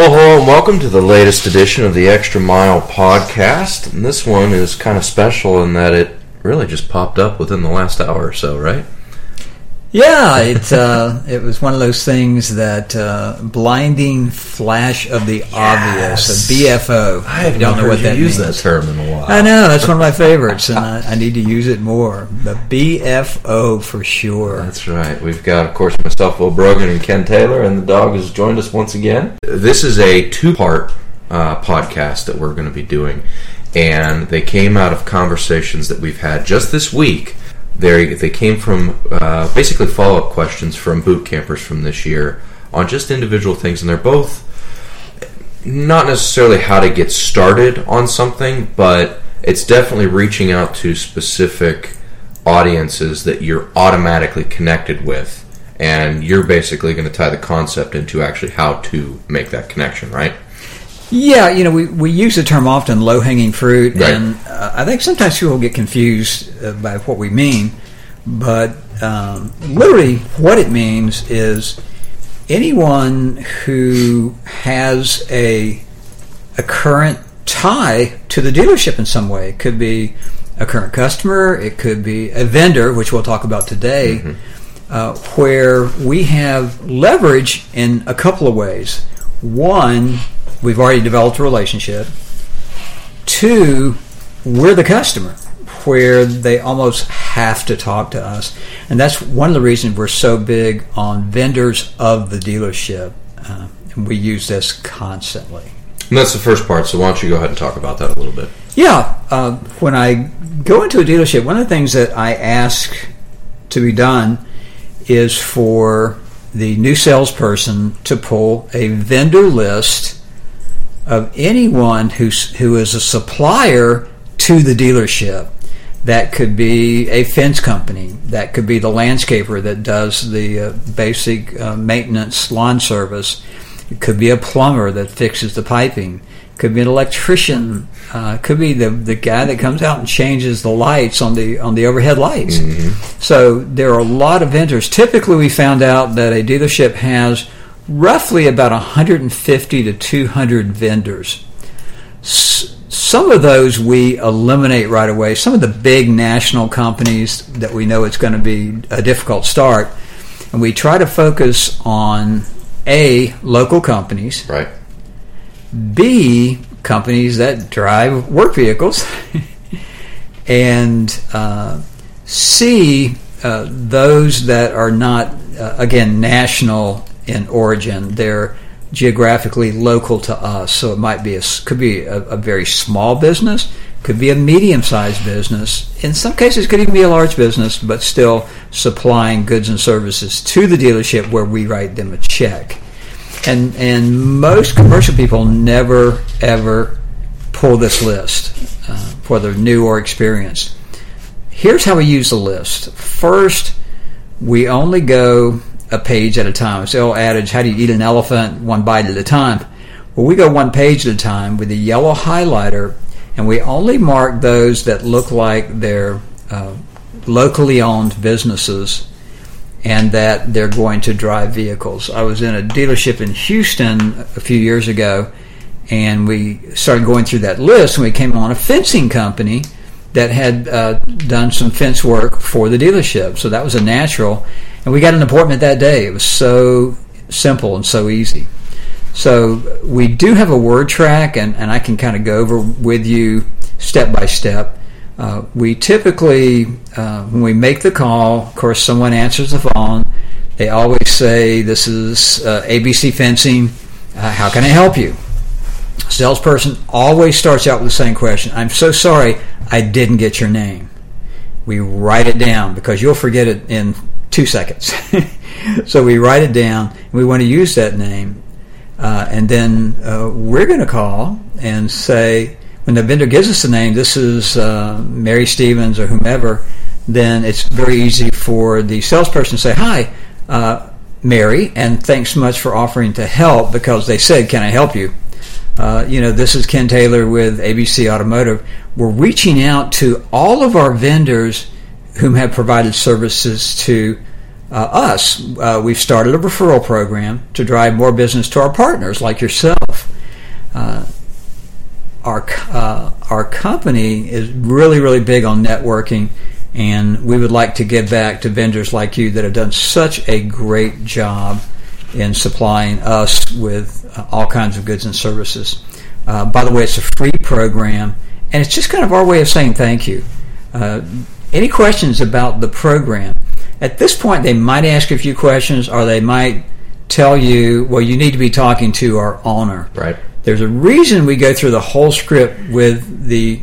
Well, hello and welcome to the latest edition of the Extra Mile podcast. And this one is kind of special in that it really just popped up within the last hour or so, right? Yeah, it uh, it was one of those things that uh, blinding flash of the obvious, a BFO. I don't know what that use means. that term in a while. I know that's one of my favorites, and I, I need to use it more. The BFO for sure. That's right. We've got, of course, myself, Will Brogan, and Ken Taylor, and the dog has joined us once again. This is a two part uh, podcast that we're going to be doing, and they came out of conversations that we've had just this week. They, they came from uh, basically follow up questions from boot campers from this year on just individual things, and they're both not necessarily how to get started on something, but it's definitely reaching out to specific audiences that you're automatically connected with. And you're basically going to tie the concept into actually how to make that connection, right? Yeah, you know, we, we use the term often low hanging fruit, Right. and uh, I think sometimes people get confused uh, by what we mean. But um, literally, what it means is anyone who has a a current tie to the dealership in some way. It could be a current customer, it could be a vendor, which we'll talk about today, uh, where we have leverage in a couple of ways. One, we've already developed a relationship. Two, we're the customer, where they almost have to talk to us. And that's one of the reasons we're so big on vendors of the dealership. Uh, and we use this constantly. And that's the first part, so why don't you go ahead and talk about that a little bit? Yeah, uh, when I go into a dealership, one of the things that I ask to be done is for the new salesperson to pull a vendor list of anyone who's, who is a supplier to the dealership. That could be a fence company. That could be the landscaper that does the uh, basic uh, maintenance lawn service. It could be a plumber that fixes the piping. Could be an electrician. Uh, could be the, the guy that comes out and changes the lights on the on the overhead lights. So there are a lot of vendors. Typically, we found out that a dealership has roughly about 150 to 200 vendors. S- some of those we eliminate right away. Some of the big national companies that we know it's going to be a difficult start, and we try to focus on a local companies, Right? B companies that drive work vehicles, and uh, C uh, those that are not uh, again national in origin. They're geographically local to us, so it might be a could be a, a very small business, could be a medium-sized business. In some cases, could even be a large business, but still supplying goods and services to the dealership where we write them a check and and most commercial people never ever pull this list, uh, whether new or experienced. Here's how we use the list. First, we only go a page at a time. It's old adage: "How do you eat an elephant? One bite at a time." Well, we go one page at a time with a yellow highlighter, and we only mark those that look like they're uh, locally owned businesses and that they're going to drive vehicles. I was in a dealership in Houston a few years ago, and we started going through that list, and we came on a fencing company that had uh, done some fence work for the dealership. So that was a natural, and we got an appointment that day. It was so simple and so easy. So we do have a word track, and, and I can kind of go over with you step by step. Uh, we typically, uh, when we make the call, of course, someone answers the phone. They always say, "This is uh, ABC Fencing. Uh, how can I help you?" Salesperson always starts out with the same question. I'm so sorry, I didn't get your name. We write it down because you'll forget it in two seconds. so we write it down. We want to use that name, uh, and then uh, we're going to call and say, when the vendor gives us the name, this is uh, Mary Stevens or whomever, then it's very easy for the salesperson to say, Hi, uh, Mary, and thanks much for offering to help because they said, Can I help you? Uh, you know, this is Ken Taylor with ABC Automotive. We're reaching out to all of our vendors whom have provided services to uh, us. Uh, we've started a referral program to drive more business to our partners like yourself. our uh, our company is really really big on networking, and we would like to give back to vendors like you that have done such a great job in supplying us with uh, all kinds of goods and services. Uh, by the way, it's a free program, and it's just kind of our way of saying thank you. Any questions about the program? At this point, they might ask a few questions, or they might tell you, well, you need to be talking to our owner. Right. There's a reason we go through the whole script with the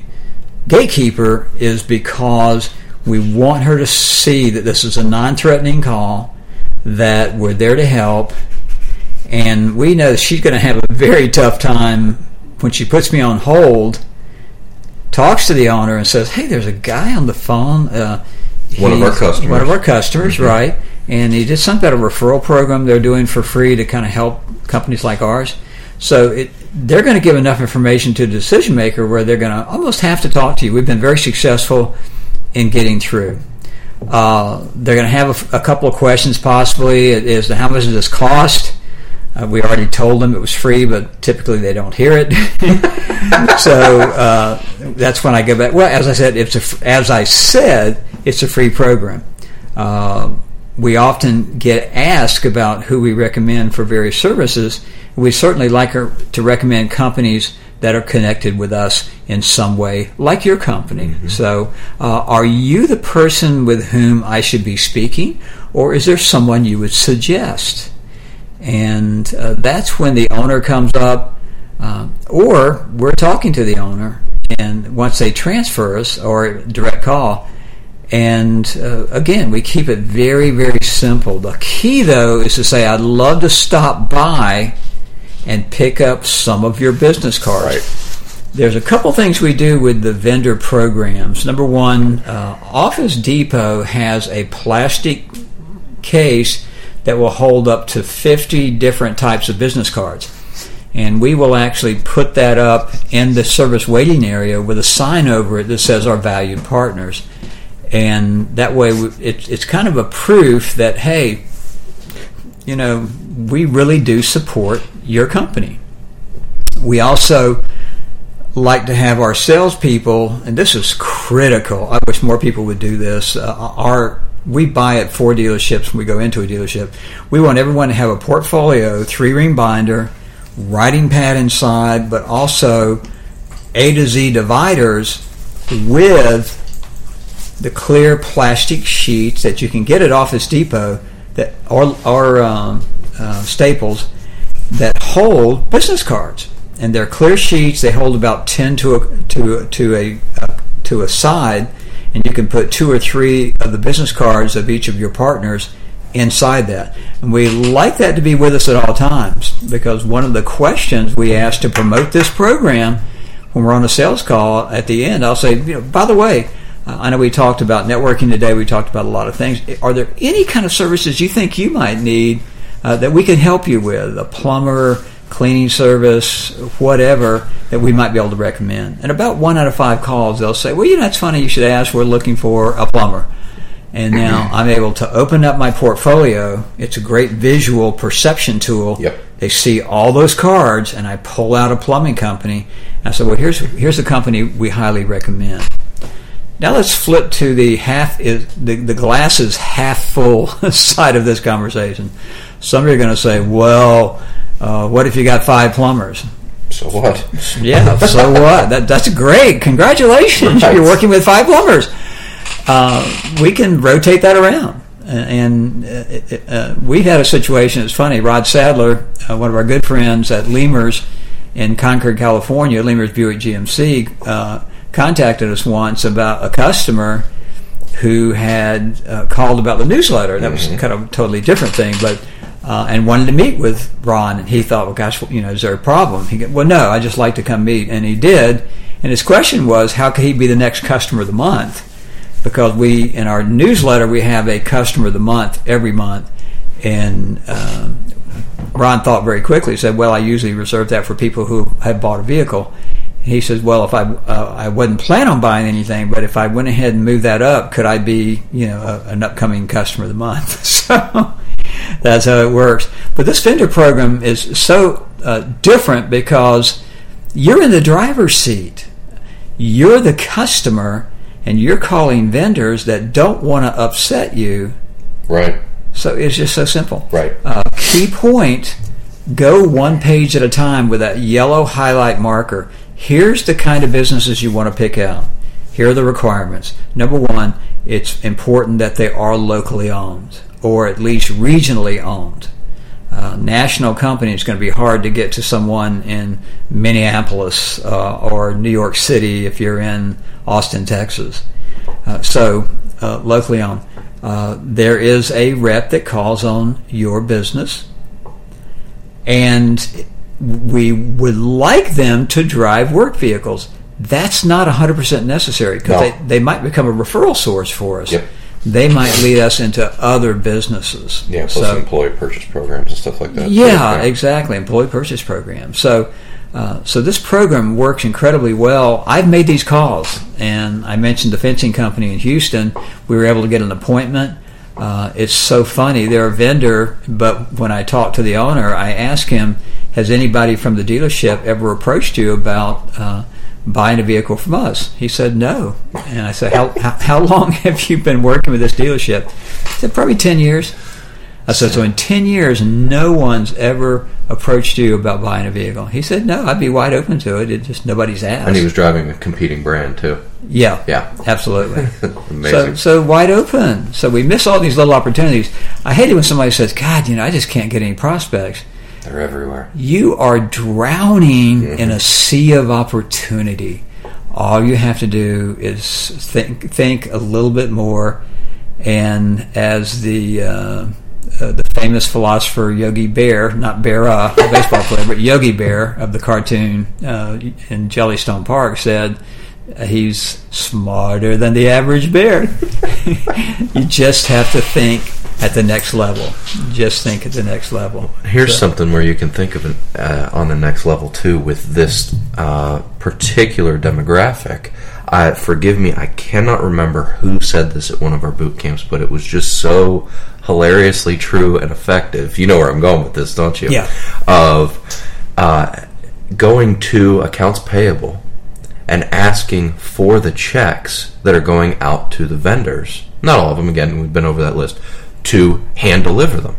gatekeeper is because we want her to see that this is a non-threatening call, that we're there to help, and we know she's going to have a very tough time when she puts me on hold, talks to the owner and says, "Hey, there's a guy on the phone." Uh, one of our customers. One of our customers, Mm-hmm. right? And he did some kind of referral program they're doing for free to kind of help companies like ours. So it, they're going to give enough information to the decision maker where they're going to almost have to talk to you. We've been very successful in getting through. Uh, they're going to have a, a couple of questions possibly as to how much does this cost. Uh, we already told them it was free, but typically they don't hear it. so uh, that's when I go back. Well, as I said, it's a, as I said, it's a free program. Uh, we often get asked about who we recommend for various services. We certainly like to recommend companies that are connected with us in some way, like your company. So, uh, are you the person with whom I should be speaking, or is there someone you would suggest? And uh, that's when the owner comes up, uh, or we're talking to the owner, and once they transfer us or direct call, and uh, again we keep it very very simple. The key though is to say I'd love to stop by and pick up some of your business cards. There's a couple things we do with the vendor programs. Number one, uh, Office Depot has a plastic case that will hold up to 50 different types of business cards. And we will actually put that up in the service waiting area with a sign over it that says our valued partners. And that way, it's kind of a proof that, hey, you know, we really do support your company. We also like to have our salespeople, and this is critical. I wish more people would do this. Uh, our we buy at four dealerships when we go into a dealership. We want everyone to have a portfolio, three ring binder, writing pad inside, but also A to Z dividers with the clear plastic sheets that you can get at Office Depot that or um, uh, Staples that hold business cards, and they're clear sheets. They hold about ten to a to to a uh, to a side, and you can put two or three of the business cards of each of your partners inside that. And we like that to be with us at all times because one of the questions we ask to promote this program when we're on a sales call at the end, I'll say, you know, by the way, uh, I know we talked about networking today. We talked about a lot of things. Are there any kind of services you think you might need uh, that we can help you with? A plumber, cleaning service, whatever that we might be able to recommend. And about one out of five calls, they'll say, "Well, you know, it's funny you should ask. We're looking for a plumber." And now I'm able to open up my portfolio. It's a great visual perception tool. Yep. They see all those cards, and I pull out a plumbing company. I said, "Well, here's here's a company we highly recommend." Now let's flip to the half is the, the glass is half full side of this conversation. Some of you are going to say, "Well, uh, what if you got five plumbers?" So what? Yeah, so what? That, that's great. Congratulations, Right. you're working with five plumbers. Uh, we can rotate that around. And uh, uh, we've had a situation. It's funny. Rod Sadler, uh, one of our good friends at Lehmer's in Concord, California, Lehmer's Buick GMC, uh, contacted us once about a customer who had uh, called about the newsletter. That was kind of a totally different thing, but uh, and wanted to meet with Ron. And he thought, well, gosh, you know, is there a problem? He said, well, no, I just like to come meet, and he did. And his question was, how could he be the next customer of the month? Because we in our newsletter we have a customer of the month every month, and um, Ron thought very quickly. He said, "Well, I usually reserve that for people who have bought a vehicle." He says, "Well, if I uh, I wasn't planning on buying anything, but if I went ahead and moved that up, could I be you know a, an upcoming customer of the month?" so that's how it works. But this vendor program is so uh, different because you're in the driver's seat. You're the customer, and you're calling vendors that don't want to upset you. Right. So it's just so simple. Right. Uh, key point go one page at a time with that yellow highlight marker. Here's the kind of businesses you want to pick out. Here are the requirements. Number one, it's important that they are locally owned or at least regionally owned. Uh, national company is going to be hard to get to someone in Minneapolis uh, or New York City if you're in Austin, Texas. Uh, so, uh, locally owned. Uh, there is a rep that calls on your business, and we would like them to drive work vehicles. That's not 100% necessary because No. they, they might become a referral source for us. Yep. They might lead us into other businesses. Yeah, plus So- employee purchase programs and stuff like that. yeah, exactly. Employee purchase programs. So, uh, so this program works incredibly well. I've made these calls, and I mentioned the fencing company in Houston. We were able to get an appointment. Uh, it's so funny. They're a vendor, but when I talked to the owner, I asked him, "Has anybody from the dealership ever approached you about?" Uh, Buying a vehicle from us, he said no, and I said, "How how, how long have you been working with this dealership?" He said, "Probably ten years." I said, so in 10 years, no one's ever approached you about buying a vehicle. He said, no, I'd be wide open to it. It just nobody's asked. And he was driving a competing brand too. yeah. Yeah. Absolutely. Amazing. so, so wide open. So we miss all these little opportunities. I hate it when somebody says, God, you know, I just can't get any prospects. They're everywhere. You are drowning in a sea of opportunity. All you have to do is think, think a little bit more. And as the uh, uh, the famous philosopher Yogi Bear, not Berra, uh, a baseball player, but Yogi Bear of the cartoon uh, in Jellystone Park said, he's smarter than the average bear. you just have to think at the next level. Just think at the next level. Here's So- something where you can think of it uh, on the next level too with this uh, particular demographic. I, forgive me, I cannot remember who said this at one of our boot camps, but it was just so hilariously true and effective. You know where I'm going with this, don't you? Yeah. Of uh, going to accounts payable and asking for the checks that are going out to the vendors. Not all of them, again, we've been over that list, to hand deliver them.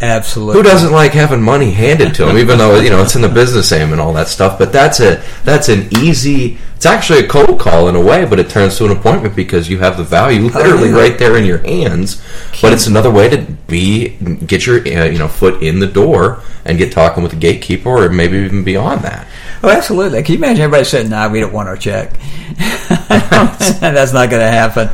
Absolutely. Who doesn't like having money handed to them, even though you know it's in the business name and all that stuff? But that's a that's an easy. It's actually a cold call in a way, but it turns to an appointment because you have the value literally yeah. right there in your hands. But it's another way to be get your uh, you know foot in the door and get talking with the gatekeeper, or maybe even beyond that. Oh, absolutely. Can you imagine everybody saying, "Nah, we don't want our check." that's not going to happen.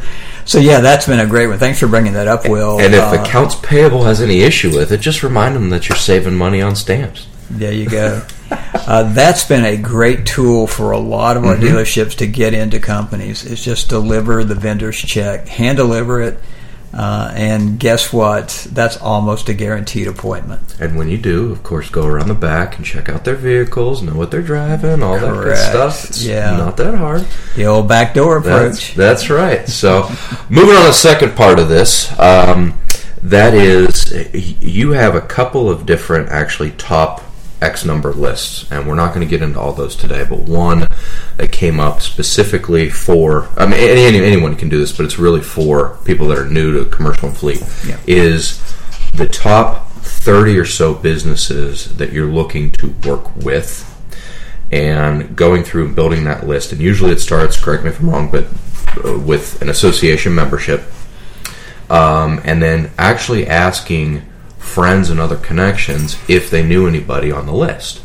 So yeah, that's been a great one. Thanks for bringing that up, Will. And if Uh, accounts payable has any issue with it, just remind them that you're saving money on stamps. There you go. uh, that's been a great tool for a lot of our Mm-hmm. dealerships to get into companies. Is just deliver the vendor's check, hand deliver it, uh, and guess what? That's almost a guaranteed appointment. And when you do, of course, go around the back and check out their vehicles, know what they're driving, all that good stuff. It's Yeah. not that hard. The old back door approach. that's right. So, moving on to the second part of this, um, that is, you have a couple of different, actually, top X number lists, and we're not going to get into all those today, but one that came up specifically for, I mean, any, any- anyone can do this, but it's really for people that are new to commercial and fleet, Yeah. is the top 30 or so businesses that you're looking to work with and going through and building that list. And usually it starts, correct me if I'm wrong, but uh, with an association membership. Um, and then actually asking friends and other connections if they knew anybody on the list.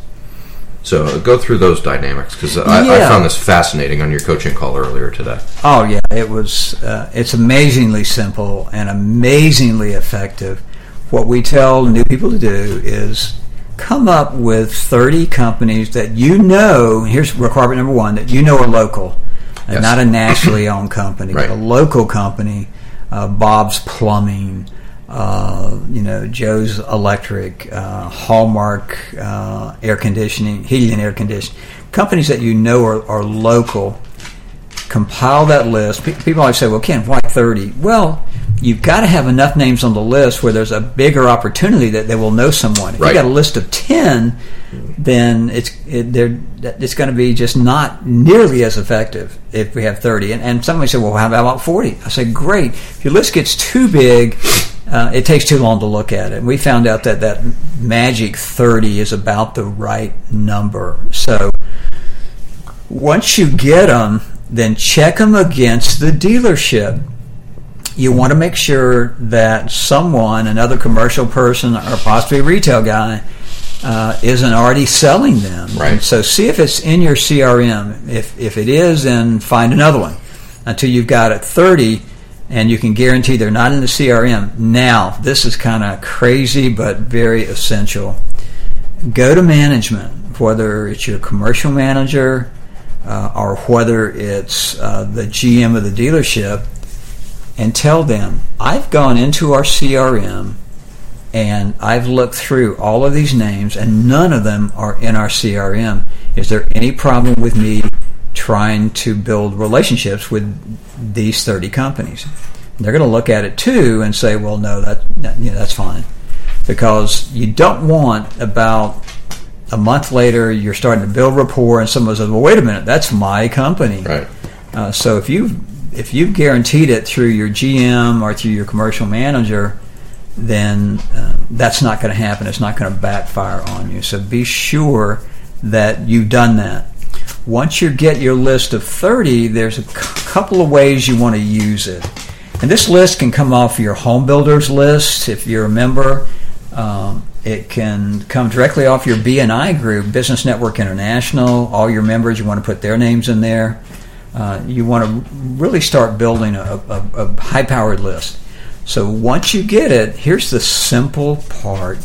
So go through those dynamics because I, I found this fascinating on your coaching call earlier today. Oh yeah, it was. Uh, it's amazingly simple and amazingly effective. What we tell new people to do is come up with 30 companies that you know. Here's requirement number one: that you know are local, and Yes. not a nationally owned company, Right. but a local company. Uh, Bob's Plumbing, uh, you know, Joe's Electric, uh, Hallmark uh, Air Conditioning, Heating and Air Conditioning. Companies that you know are, are local compile that list. Pe- People always say, "Well, Ken, why 30?" Well, you've got to have enough names on the list where there's a bigger opportunity that they will know someone. If Right. you got a list of ten, then it's it, it's going to be just not nearly as effective if we have thirty. And, and somebody said, "Well, how about 40? I said, "Great. If your list gets too big." Uh, it takes too long to look at it. We found out that that magic 30 is about the right number. So once you get them, then check them against the dealership. You want to make sure that someone, another commercial person or possibly a retail guy, uh, isn't already selling them. Right. And so see if it's in your CRM. If if it is, then find another one until you've got it 30 and you can guarantee they're not in the CRM. Now, this is kind of crazy but very essential. Go to management, whether it's your commercial manager uh, or whether it's uh, the GM of the dealership, and tell them, I've gone into our CRM and I've looked through all of these names and none of them are in our CRM. Is there any problem with me trying to build relationships with these 30 companies? They're going to look at it too and say, well, no, that, you know, that's fine. Because you don't want about a month later you're starting to build rapport and someone says, well, wait a minute, that's my company. Right. Uh, so if you if you've guaranteed it through your GM or through your commercial manager, then uh, that's not going to happen. It's not going to backfire on you. So be sure that you've done that. Once you get your list of 30, there's a c- couple of ways you want to use it. And this list can come off your home builders list if you're a member. Um, it can come directly off your BNI group, Business Network International. All your members, you want to put their names in there. Uh, you want to really start building a, a, a high powered list. So once you get it, here's the simple part.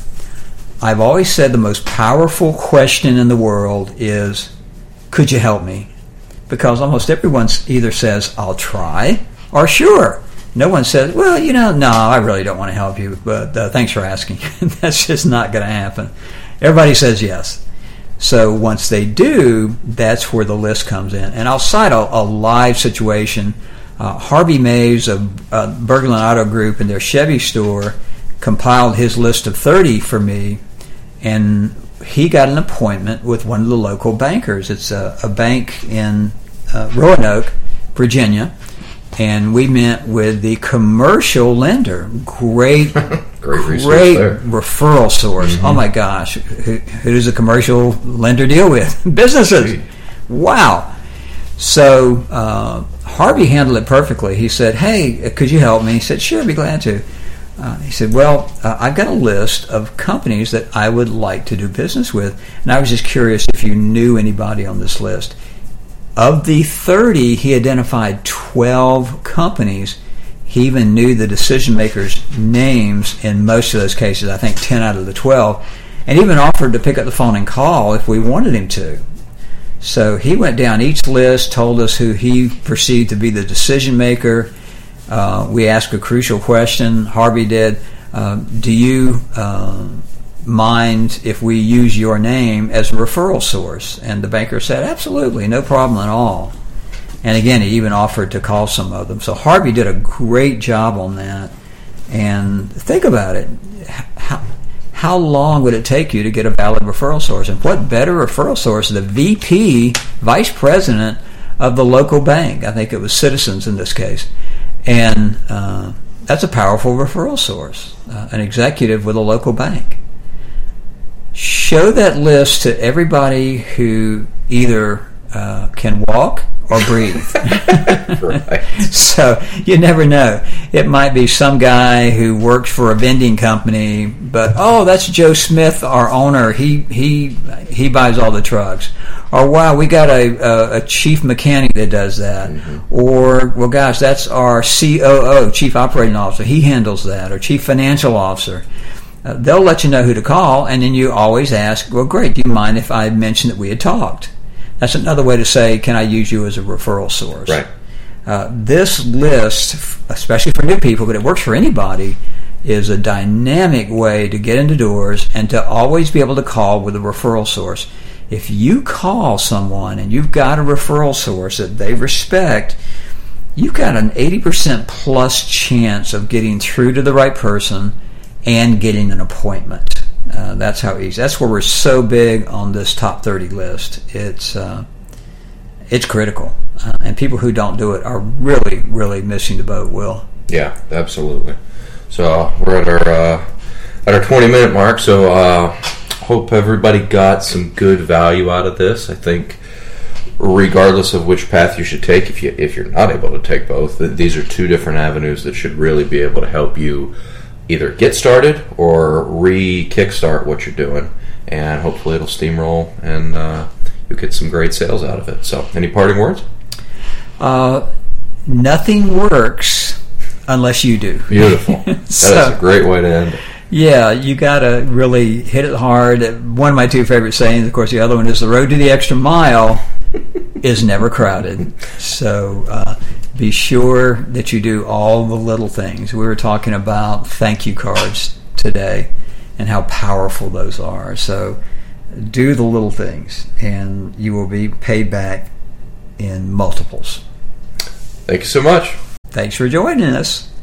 I've always said the most powerful question in the world is, could you help me? Because almost everyone either says, I'll try, or sure. No one says, well, you know, no, I really don't want to help you, but uh, thanks for asking. That's just not going to happen. Everybody says yes. So once they do, that's where the list comes in. And I'll cite a, a live situation. Uh, Harvey Mays of uh, Berglund Auto Group in their Chevy store compiled his list of 30 for me, and he got an appointment with one of the local bankers. It's a, a bank in uh, Roanoke, Virginia, and we met with the commercial lender. Great, Great great referral source. Oh my gosh, who, who does a commercial lender deal with? Businesses. Wow. So uh, Harvey handled it perfectly. He said, "Hey, could you help me?" He said, "Sure, I'd be glad to." Uh, he said, "Well, uh, I've got a list of companies that I would like to do business with, and I was just curious if you knew anybody on this list." Of the 30, he identified 12 companies. He even knew the decision makers' names in most of those cases, I think 10 out of the 12, and even offered to pick up the phone and call if we wanted him to. So he went down each list, told us who he perceived to be the decision maker. Uh, we asked a crucial question. Harvey did. Uh, do you uh, mind if we use your name as a referral source? And the banker said, absolutely, no problem at all. And again, he even offered to call some of them. So Harvey did a great job on that. And think about it. How, how long would it take you to get a valid referral source? And what better referral source? The VP, vice president of the local bank. I think it was Citizens in this case. And uh, that's a powerful referral source, uh, an executive with a local bank. Show that list to everybody who either uh, can walk or breathe. Right. so you never know. It might be some guy who works for a vending company, but oh, that's Joe Smith, our owner. He he he buys all the trucks. Or wow, we got a a, a chief mechanic that does that. Or well, gosh, that's our COO, chief operating officer. He handles that. Or chief financial officer. Uh, they'll let you know who to call, and then you always ask, "Well, great. Do you mind if I mention that we had talked?" That's another way to say, "Can I use you as a referral source?" Right. Uh, this list, especially for new people, but it works for anybody, is a dynamic way to get into doors and to always be able to call with a referral source. If you call someone and you've got a referral source that they respect, you've got an 80% plus chance of getting through to the right person and getting an appointment. Uh, that's how easy. That's where we're so big on this top 30 list. It's uh, it's critical, uh, and people who don't do it are really, really missing the boat. Will. Yeah, absolutely. So we're at our uh, at our 20 minute mark. So uh, hope everybody got some good value out of this. I think regardless of which path you should take, if you if you're not able to take both, these are two different avenues that should really be able to help you either get started or re kickstart what you're doing, and hopefully it'll steamroll and uh, you'll get some great sales out of it. So, any parting words? Uh, nothing works unless you do. Beautiful. That is So- a great way to end it. Yeah, you got to really hit it hard. One of my two favorite sayings, of course, the other one is the road to the extra mile is never crowded. So uh, be sure that you do all the little things. We were talking about thank you cards today and how powerful those are. So do the little things, and you will be paid back in multiples. Thank you so much. Thanks for joining us.